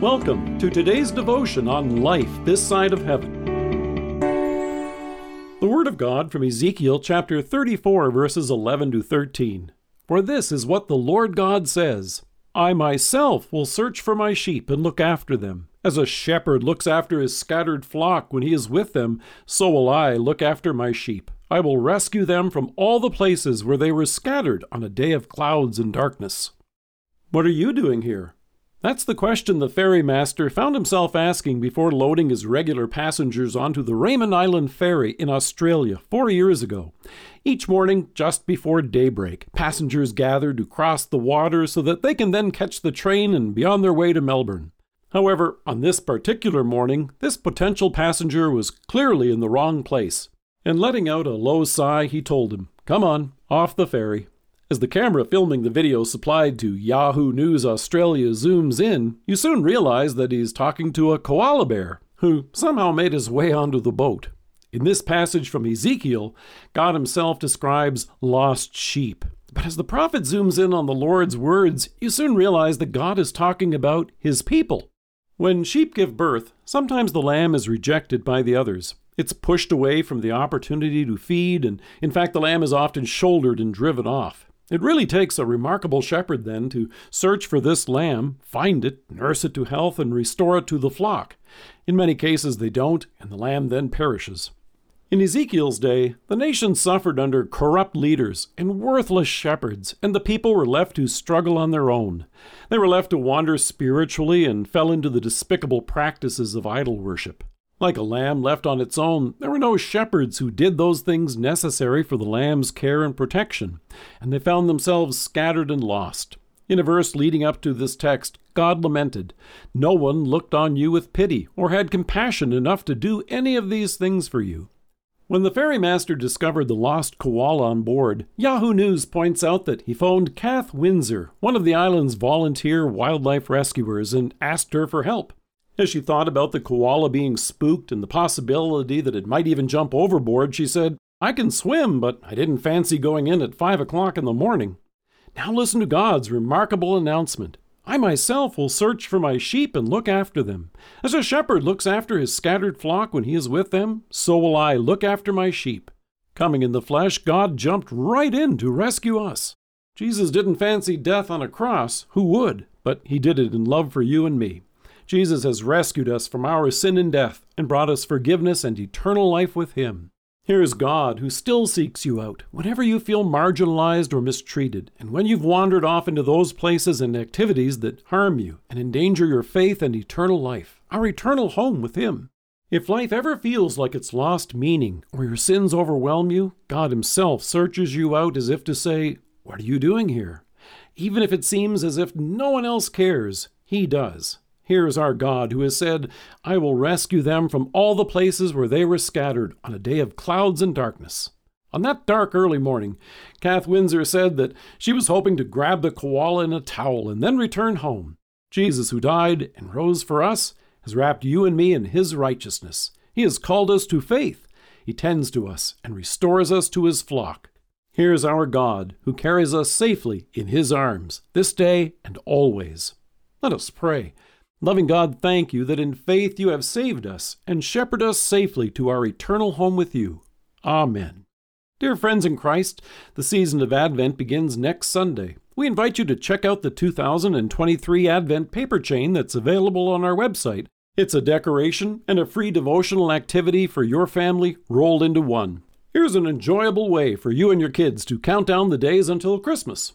Welcome to today's devotion on life this side of heaven. The Word of God from Ezekiel chapter 34, verses 11 to 13. For this is what the Lord God says I myself will search for my sheep and look after them. As a shepherd looks after his scattered flock when he is with them, so will I look after my sheep. I will rescue them from all the places where they were scattered on a day of clouds and darkness. What are you doing here? That's the question the ferrymaster found himself asking before loading his regular passengers onto the Raymond Island ferry in Australia four years ago. Each morning, just before daybreak, passengers gather to cross the water so that they can then catch the train and be on their way to Melbourne. However, on this particular morning, this potential passenger was clearly in the wrong place. And letting out a low sigh, he told him, Come on, off the ferry. As the camera filming the video supplied to Yahoo News Australia zooms in, you soon realize that he's talking to a koala bear, who somehow made his way onto the boat. In this passage from Ezekiel, God himself describes lost sheep. But as the prophet zooms in on the Lord's words, you soon realize that God is talking about his people. When sheep give birth, sometimes the lamb is rejected by the others. It's pushed away from the opportunity to feed, and in fact, the lamb is often shouldered and driven off. It really takes a remarkable shepherd, then, to search for this lamb, find it, nurse it to health, and restore it to the flock. In many cases, they don't, and the lamb then perishes. In Ezekiel's day, the nation suffered under corrupt leaders and worthless shepherds, and the people were left to struggle on their own. They were left to wander spiritually and fell into the despicable practices of idol worship. Like a lamb left on its own, there were no shepherds who did those things necessary for the lamb's care and protection, and they found themselves scattered and lost. In a verse leading up to this text, God lamented, No one looked on you with pity or had compassion enough to do any of these things for you. When the ferrymaster discovered the lost koala on board, Yahoo News points out that he phoned Kath Windsor, one of the island's volunteer wildlife rescuers, and asked her for help. As she thought about the koala being spooked and the possibility that it might even jump overboard, she said, I can swim, but I didn't fancy going in at five o'clock in the morning. Now listen to God's remarkable announcement. I myself will search for my sheep and look after them. As a shepherd looks after his scattered flock when he is with them, so will I look after my sheep. Coming in the flesh, God jumped right in to rescue us. Jesus didn't fancy death on a cross, who would? But he did it in love for you and me. Jesus has rescued us from our sin and death and brought us forgiveness and eternal life with Him. Here is God who still seeks you out whenever you feel marginalized or mistreated, and when you've wandered off into those places and activities that harm you and endanger your faith and eternal life, our eternal home with Him. If life ever feels like it's lost meaning or your sins overwhelm you, God Himself searches you out as if to say, What are you doing here? Even if it seems as if no one else cares, He does. Here is our God who has said, I will rescue them from all the places where they were scattered on a day of clouds and darkness. On that dark early morning, Kath Windsor said that she was hoping to grab the koala in a towel and then return home. Jesus, who died and rose for us, has wrapped you and me in his righteousness. He has called us to faith. He tends to us and restores us to his flock. Here's our God, who carries us safely in his arms, this day and always. Let us pray. Loving God, thank you that in faith you have saved us and shepherded us safely to our eternal home with you. Amen. Dear friends in Christ, the season of Advent begins next Sunday. We invite you to check out the 2023 Advent paper chain that's available on our website. It's a decoration and a free devotional activity for your family rolled into one. Here's an enjoyable way for you and your kids to count down the days until Christmas.